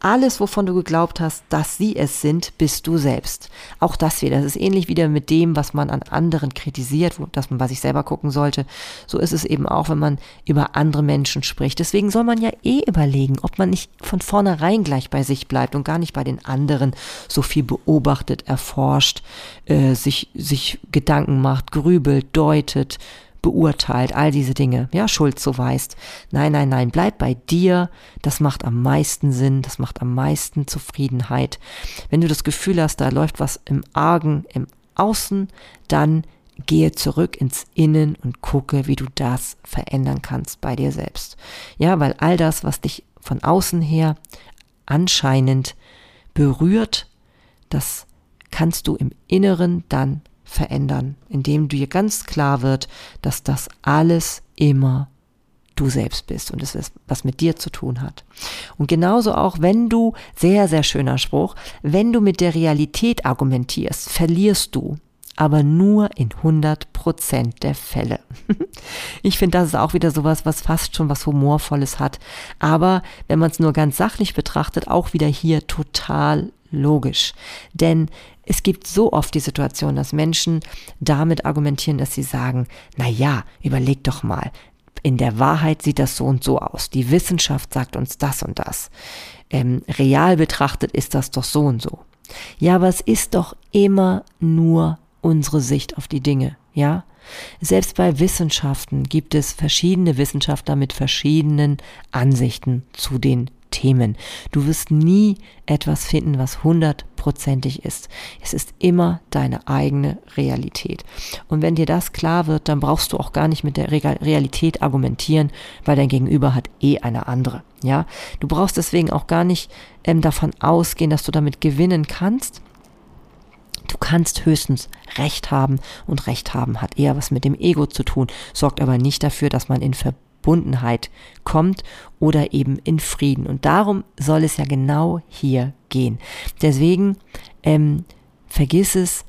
alles, wovon du geglaubt hast, dass sie es sind, bist du selbst. Auch das wieder. Das ist ähnlich wieder mit dem, was man an anderen kritisiert, dass man bei sich selber gucken sollte. So ist es eben auch, wenn man über andere Menschen spricht. Deswegen soll man ja eh überlegen, ob man nicht von vornherein gleich bei sich bleibt und gar nicht bei den anderen so viel beobachtet, erforscht, äh, sich, sich Gedanken macht, grübelt, deutet, beurteilt, all diese Dinge, ja, Schuld zuweist. Nein, nein, nein, bleib bei dir. Das macht am meisten Sinn, das macht am meisten Zufriedenheit. Wenn du das Gefühl hast, da läuft was im Argen, im Außen, dann gehe zurück ins Innen und gucke, wie du das verändern kannst bei dir selbst. Ja, weil all das, was dich von außen her anscheinend berührt, das kannst du im Inneren dann verändern, indem dir ganz klar wird, dass das alles immer du selbst bist und es ist, was mit dir zu tun hat. Und genauso auch, wenn du, sehr, sehr schöner Spruch, wenn du mit der Realität argumentierst, verlierst du, aber nur in 100 Prozent der Fälle. ich finde, das ist auch wieder sowas, was fast schon was Humorvolles hat. Aber wenn man es nur ganz sachlich betrachtet, auch wieder hier total logisch. Denn es gibt so oft die Situation, dass Menschen damit argumentieren, dass sie sagen, na ja, überleg doch mal, in der Wahrheit sieht das so und so aus. Die Wissenschaft sagt uns das und das. Ähm, real betrachtet ist das doch so und so. Ja, aber es ist doch immer nur unsere Sicht auf die Dinge, ja? Selbst bei Wissenschaften gibt es verschiedene Wissenschaftler mit verschiedenen Ansichten zu den Systemen. Du wirst nie etwas finden, was hundertprozentig ist. Es ist immer deine eigene Realität. Und wenn dir das klar wird, dann brauchst du auch gar nicht mit der Realität argumentieren, weil dein Gegenüber hat eh eine andere. Ja, du brauchst deswegen auch gar nicht ähm, davon ausgehen, dass du damit gewinnen kannst, Du kannst höchstens Recht haben und Recht haben hat eher was mit dem Ego zu tun, sorgt aber nicht dafür, dass man in Verbundenheit kommt oder eben in Frieden. Und darum soll es ja genau hier gehen. Deswegen ähm, vergiss es,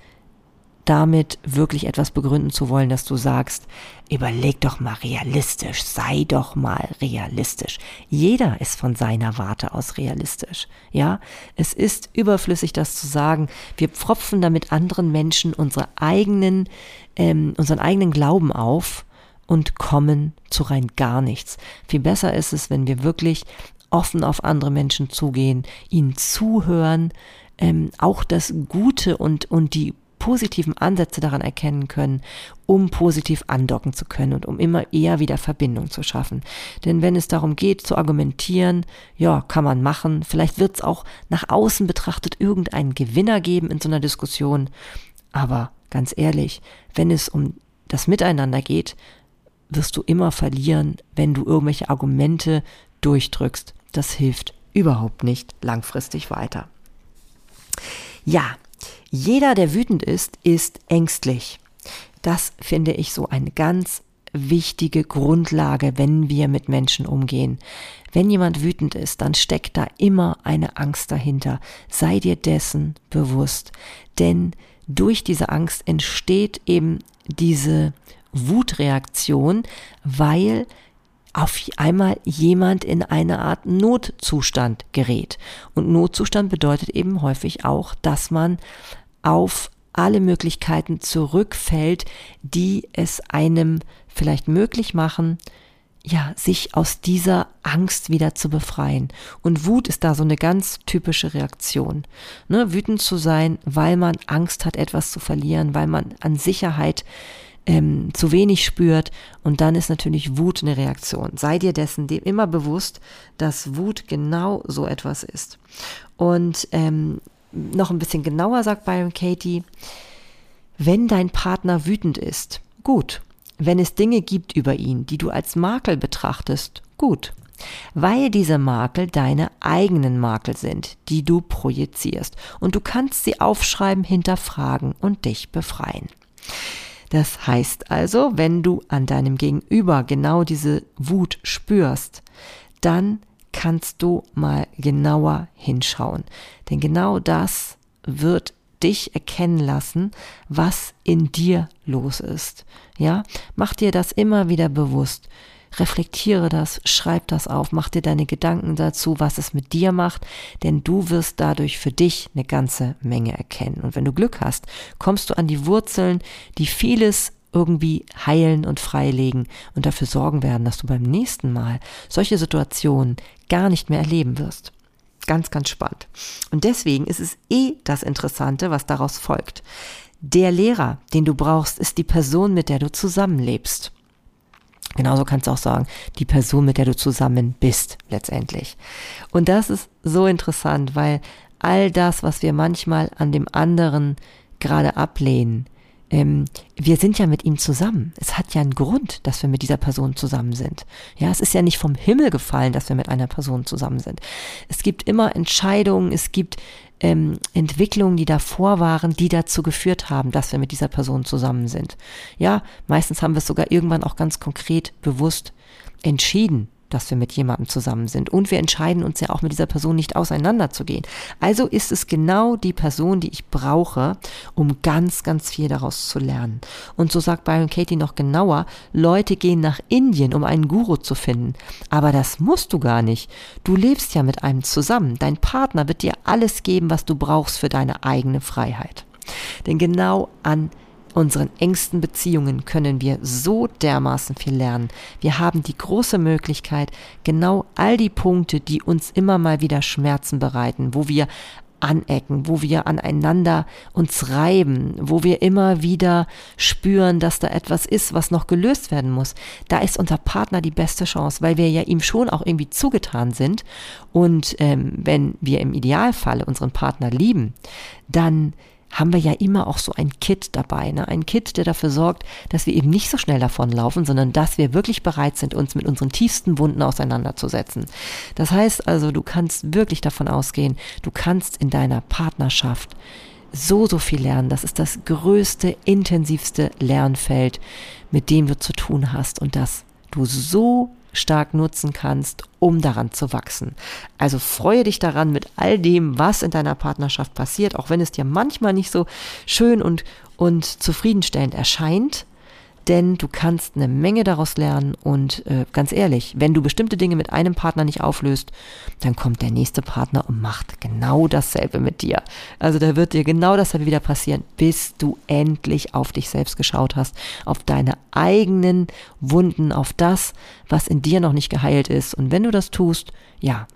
damit wirklich etwas begründen zu wollen, dass du sagst, überleg doch mal realistisch, sei doch mal realistisch. Jeder ist von seiner Warte aus realistisch. Ja, es ist überflüssig, das zu sagen. Wir pfropfen damit anderen Menschen unsere eigenen, ähm, unseren eigenen Glauben auf und kommen zu rein gar nichts. Viel besser ist es, wenn wir wirklich offen auf andere Menschen zugehen, ihnen zuhören, ähm, auch das Gute und, und die positiven Ansätze daran erkennen können, um positiv andocken zu können und um immer eher wieder Verbindung zu schaffen. Denn wenn es darum geht zu argumentieren, ja, kann man machen, vielleicht wird es auch nach außen betrachtet irgendeinen Gewinner geben in so einer Diskussion, aber ganz ehrlich, wenn es um das Miteinander geht, wirst du immer verlieren, wenn du irgendwelche Argumente durchdrückst. Das hilft überhaupt nicht langfristig weiter. Ja, jeder, der wütend ist, ist ängstlich. Das finde ich so eine ganz wichtige Grundlage, wenn wir mit Menschen umgehen. Wenn jemand wütend ist, dann steckt da immer eine Angst dahinter. Sei dir dessen bewusst. Denn durch diese Angst entsteht eben diese Wutreaktion, weil auf einmal jemand in eine Art Notzustand gerät. Und Notzustand bedeutet eben häufig auch, dass man auf alle Möglichkeiten zurückfällt, die es einem vielleicht möglich machen, ja, sich aus dieser Angst wieder zu befreien. Und Wut ist da so eine ganz typische Reaktion. Ne, wütend zu sein, weil man Angst hat, etwas zu verlieren, weil man an Sicherheit ähm, zu wenig spürt und dann ist natürlich Wut eine Reaktion. Sei dir dessen dem immer bewusst, dass Wut genau so etwas ist. Und ähm, noch ein bisschen genauer sagt Byron Katie, wenn dein Partner wütend ist, gut. Wenn es Dinge gibt über ihn, die du als Makel betrachtest, gut. Weil diese Makel deine eigenen Makel sind, die du projizierst. Und du kannst sie aufschreiben, hinterfragen und dich befreien. Das heißt also, wenn du an deinem Gegenüber genau diese Wut spürst, dann kannst du mal genauer hinschauen. Denn genau das wird dich erkennen lassen, was in dir los ist. Ja, mach dir das immer wieder bewusst reflektiere das, schreib das auf, mach dir deine Gedanken dazu, was es mit dir macht, denn du wirst dadurch für dich eine ganze Menge erkennen. Und wenn du Glück hast, kommst du an die Wurzeln, die vieles irgendwie heilen und freilegen und dafür sorgen werden, dass du beim nächsten Mal solche Situationen gar nicht mehr erleben wirst. Ganz, ganz spannend. Und deswegen ist es eh das Interessante, was daraus folgt. Der Lehrer, den du brauchst, ist die Person, mit der du zusammenlebst. Genauso kannst du auch sagen, die Person, mit der du zusammen bist, letztendlich. Und das ist so interessant, weil all das, was wir manchmal an dem anderen gerade ablehnen, ähm, wir sind ja mit ihm zusammen. Es hat ja einen Grund, dass wir mit dieser Person zusammen sind. Ja, es ist ja nicht vom Himmel gefallen, dass wir mit einer Person zusammen sind. Es gibt immer Entscheidungen, es gibt ähm, Entwicklungen, die davor waren, die dazu geführt haben, dass wir mit dieser Person zusammen sind. Ja, meistens haben wir es sogar irgendwann auch ganz konkret bewusst entschieden, dass wir mit jemandem zusammen sind. Und wir entscheiden uns ja auch mit dieser Person nicht auseinanderzugehen. Also ist es genau die Person, die ich brauche, um ganz, ganz viel daraus zu lernen. Und so sagt Byron Katie noch genauer, Leute gehen nach Indien, um einen Guru zu finden. Aber das musst du gar nicht. Du lebst ja mit einem zusammen. Dein Partner wird dir alles geben, was du brauchst für deine eigene Freiheit. Denn genau an unseren engsten Beziehungen können wir so dermaßen viel lernen. Wir haben die große Möglichkeit, genau all die Punkte, die uns immer mal wieder Schmerzen bereiten, wo wir anecken, wo wir aneinander uns reiben, wo wir immer wieder spüren, dass da etwas ist, was noch gelöst werden muss, da ist unser Partner die beste Chance, weil wir ja ihm schon auch irgendwie zugetan sind. Und ähm, wenn wir im Idealfall unseren Partner lieben, dann haben wir ja immer auch so ein Kit dabei, ne? ein Kit, der dafür sorgt, dass wir eben nicht so schnell davonlaufen, sondern dass wir wirklich bereit sind, uns mit unseren tiefsten Wunden auseinanderzusetzen. Das heißt also, du kannst wirklich davon ausgehen, du kannst in deiner Partnerschaft so, so viel lernen. Das ist das größte, intensivste Lernfeld, mit dem du zu tun hast und das du so stark nutzen kannst, um daran zu wachsen. Also freue dich daran mit all dem, was in deiner Partnerschaft passiert, auch wenn es dir manchmal nicht so schön und, und zufriedenstellend erscheint denn du kannst eine Menge daraus lernen und äh, ganz ehrlich, wenn du bestimmte Dinge mit einem Partner nicht auflöst, dann kommt der nächste Partner und macht genau dasselbe mit dir. Also da wird dir genau dasselbe wieder passieren, bis du endlich auf dich selbst geschaut hast, auf deine eigenen Wunden, auf das, was in dir noch nicht geheilt ist. Und wenn du das tust, ja,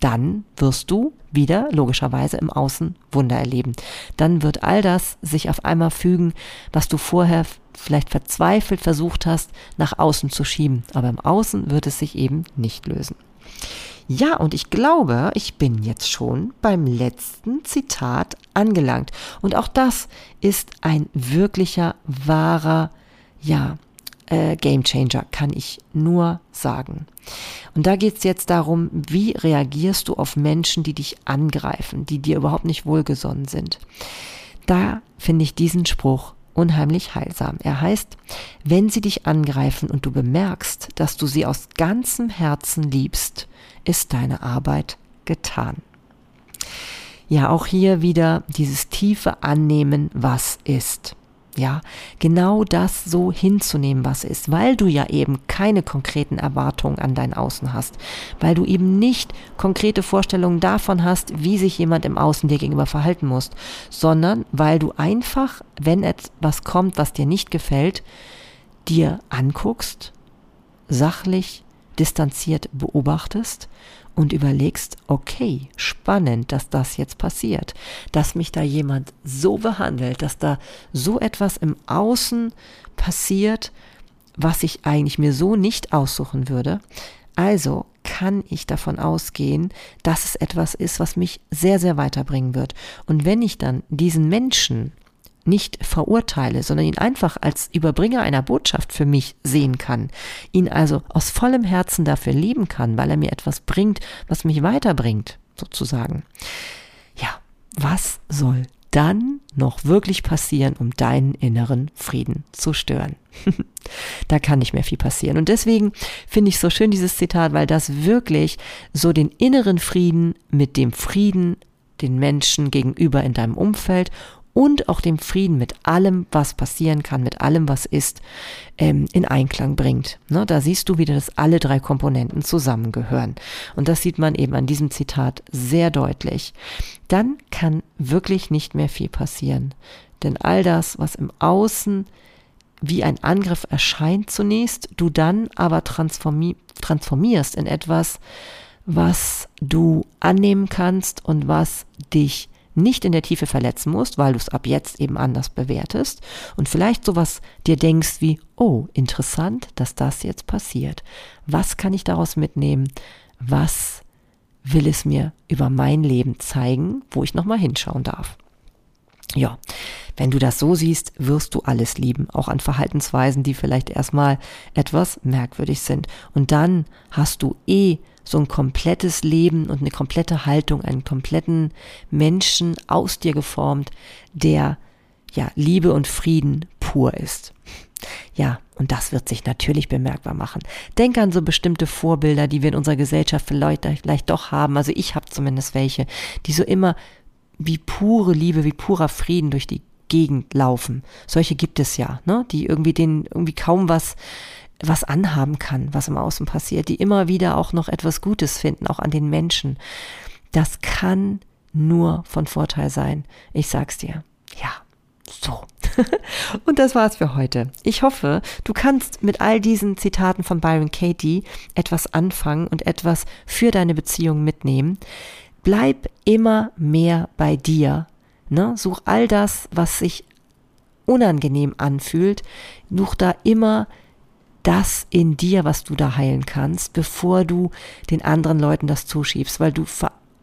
dann wirst du wieder logischerweise im Außen Wunder erleben. Dann wird all das sich auf einmal fügen, was du vorher vielleicht verzweifelt versucht hast, nach außen zu schieben. Aber im Außen wird es sich eben nicht lösen. Ja, und ich glaube, ich bin jetzt schon beim letzten Zitat angelangt. Und auch das ist ein wirklicher, wahrer, ja, äh, Game Changer, kann ich nur sagen. Und da geht es jetzt darum, wie reagierst du auf Menschen, die dich angreifen, die dir überhaupt nicht wohlgesonnen sind. Da finde ich diesen Spruch unheimlich heilsam. Er heißt, wenn sie dich angreifen und du bemerkst, dass du sie aus ganzem Herzen liebst, ist deine Arbeit getan. Ja, auch hier wieder dieses tiefe Annehmen, was ist ja, genau das so hinzunehmen, was ist, weil du ja eben keine konkreten Erwartungen an dein Außen hast, weil du eben nicht konkrete Vorstellungen davon hast, wie sich jemand im Außen dir gegenüber verhalten muss, sondern weil du einfach, wenn etwas kommt, was dir nicht gefällt, dir anguckst, sachlich, distanziert beobachtest und überlegst, okay, spannend, dass das jetzt passiert, dass mich da jemand so behandelt, dass da so etwas im Außen passiert, was ich eigentlich mir so nicht aussuchen würde. Also kann ich davon ausgehen, dass es etwas ist, was mich sehr, sehr weiterbringen wird. Und wenn ich dann diesen Menschen nicht verurteile, sondern ihn einfach als Überbringer einer Botschaft für mich sehen kann, ihn also aus vollem Herzen dafür lieben kann, weil er mir etwas bringt, was mich weiterbringt, sozusagen. Ja, was soll dann noch wirklich passieren, um deinen inneren Frieden zu stören? da kann nicht mehr viel passieren. Und deswegen finde ich so schön dieses Zitat, weil das wirklich so den inneren Frieden mit dem Frieden den Menschen gegenüber in deinem Umfeld und auch dem Frieden mit allem, was passieren kann, mit allem, was ist, ähm, in Einklang bringt. Ne, da siehst du wieder, dass alle drei Komponenten zusammengehören. Und das sieht man eben an diesem Zitat sehr deutlich. Dann kann wirklich nicht mehr viel passieren. Denn all das, was im Außen wie ein Angriff erscheint zunächst, du dann aber transformi transformierst in etwas, was du annehmen kannst und was dich nicht in der Tiefe verletzen musst, weil du es ab jetzt eben anders bewertest und vielleicht sowas dir denkst wie, oh, interessant, dass das jetzt passiert. Was kann ich daraus mitnehmen? Was will es mir über mein Leben zeigen, wo ich nochmal hinschauen darf? Ja, wenn du das so siehst, wirst du alles lieben, auch an Verhaltensweisen, die vielleicht erstmal etwas merkwürdig sind. Und dann hast du eh so ein komplettes Leben und eine komplette Haltung, einen kompletten Menschen aus dir geformt, der ja Liebe und Frieden pur ist. Ja, und das wird sich natürlich bemerkbar machen. Denk an so bestimmte Vorbilder, die wir in unserer Gesellschaft vielleicht, vielleicht doch haben. Also ich habe zumindest welche, die so immer wie pure Liebe, wie purer Frieden durch die Gegend laufen. Solche gibt es ja, ne? die irgendwie denen irgendwie kaum was was anhaben kann, was im Außen passiert, die immer wieder auch noch etwas Gutes finden, auch an den Menschen. Das kann nur von Vorteil sein. Ich sag's dir. Ja, so. und das war's für heute. Ich hoffe, du kannst mit all diesen Zitaten von Byron Katie etwas anfangen und etwas für deine Beziehung mitnehmen. Bleib immer mehr bei dir. Ne? Such all das, was sich unangenehm anfühlt, such da immer das in dir, was du da heilen kannst, bevor du den anderen Leuten das zuschiebst, weil du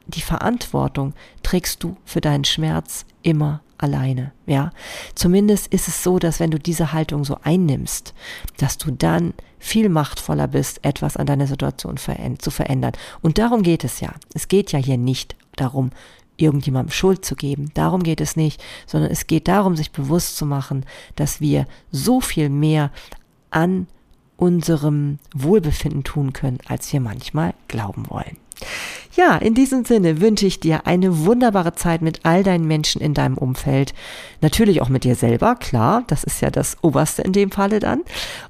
die Verantwortung trägst du für deinen Schmerz immer alleine, ja. Zumindest ist es so, dass wenn du diese Haltung so einnimmst, dass du dann viel machtvoller bist, etwas an deiner Situation zu verändern. Und darum geht es ja. Es geht ja hier nicht darum, irgendjemandem Schuld zu geben. Darum geht es nicht, sondern es geht darum, sich bewusst zu machen, dass wir so viel mehr an unserem Wohlbefinden tun können, als wir manchmal glauben wollen. Ja, in diesem Sinne wünsche ich dir eine wunderbare Zeit mit all deinen Menschen in deinem Umfeld. Natürlich auch mit dir selber, klar, das ist ja das Oberste in dem Falle dann.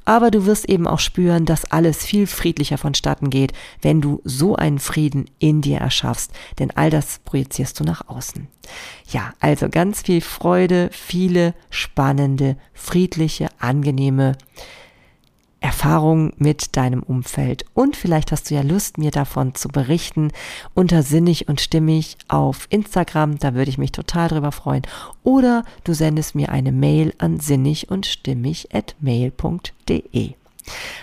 Aber du wirst eben auch spüren, dass alles viel friedlicher vonstatten geht, wenn du so einen Frieden in dir erschaffst. Denn all das projizierst du nach außen. Ja, also ganz viel Freude, viele spannende, friedliche, angenehme Erfahrungen mit deinem Umfeld. Und vielleicht hast du ja Lust, mir davon zu berichten unter sinnig und stimmig auf Instagram. Da würde ich mich total drüber freuen. Oder du sendest mir eine Mail an sinnig und stimmig at mail.de.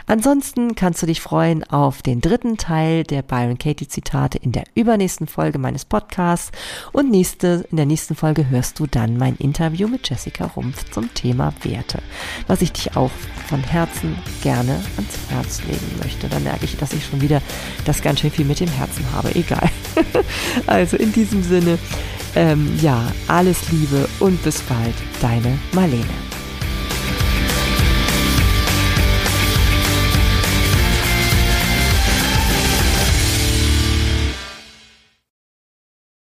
Ansonsten kannst du dich freuen auf den dritten Teil der Byron Katie Zitate in der übernächsten Folge meines Podcasts und nächste, in der nächsten Folge hörst du dann mein Interview mit Jessica Rumpf zum Thema Werte, was ich dich auch von Herzen gerne ans Herz legen möchte. Da merke ich, dass ich schon wieder das ganz schön viel mit dem Herzen habe. Egal. also in diesem Sinne, ähm, ja, alles Liebe und bis bald, deine Marlene.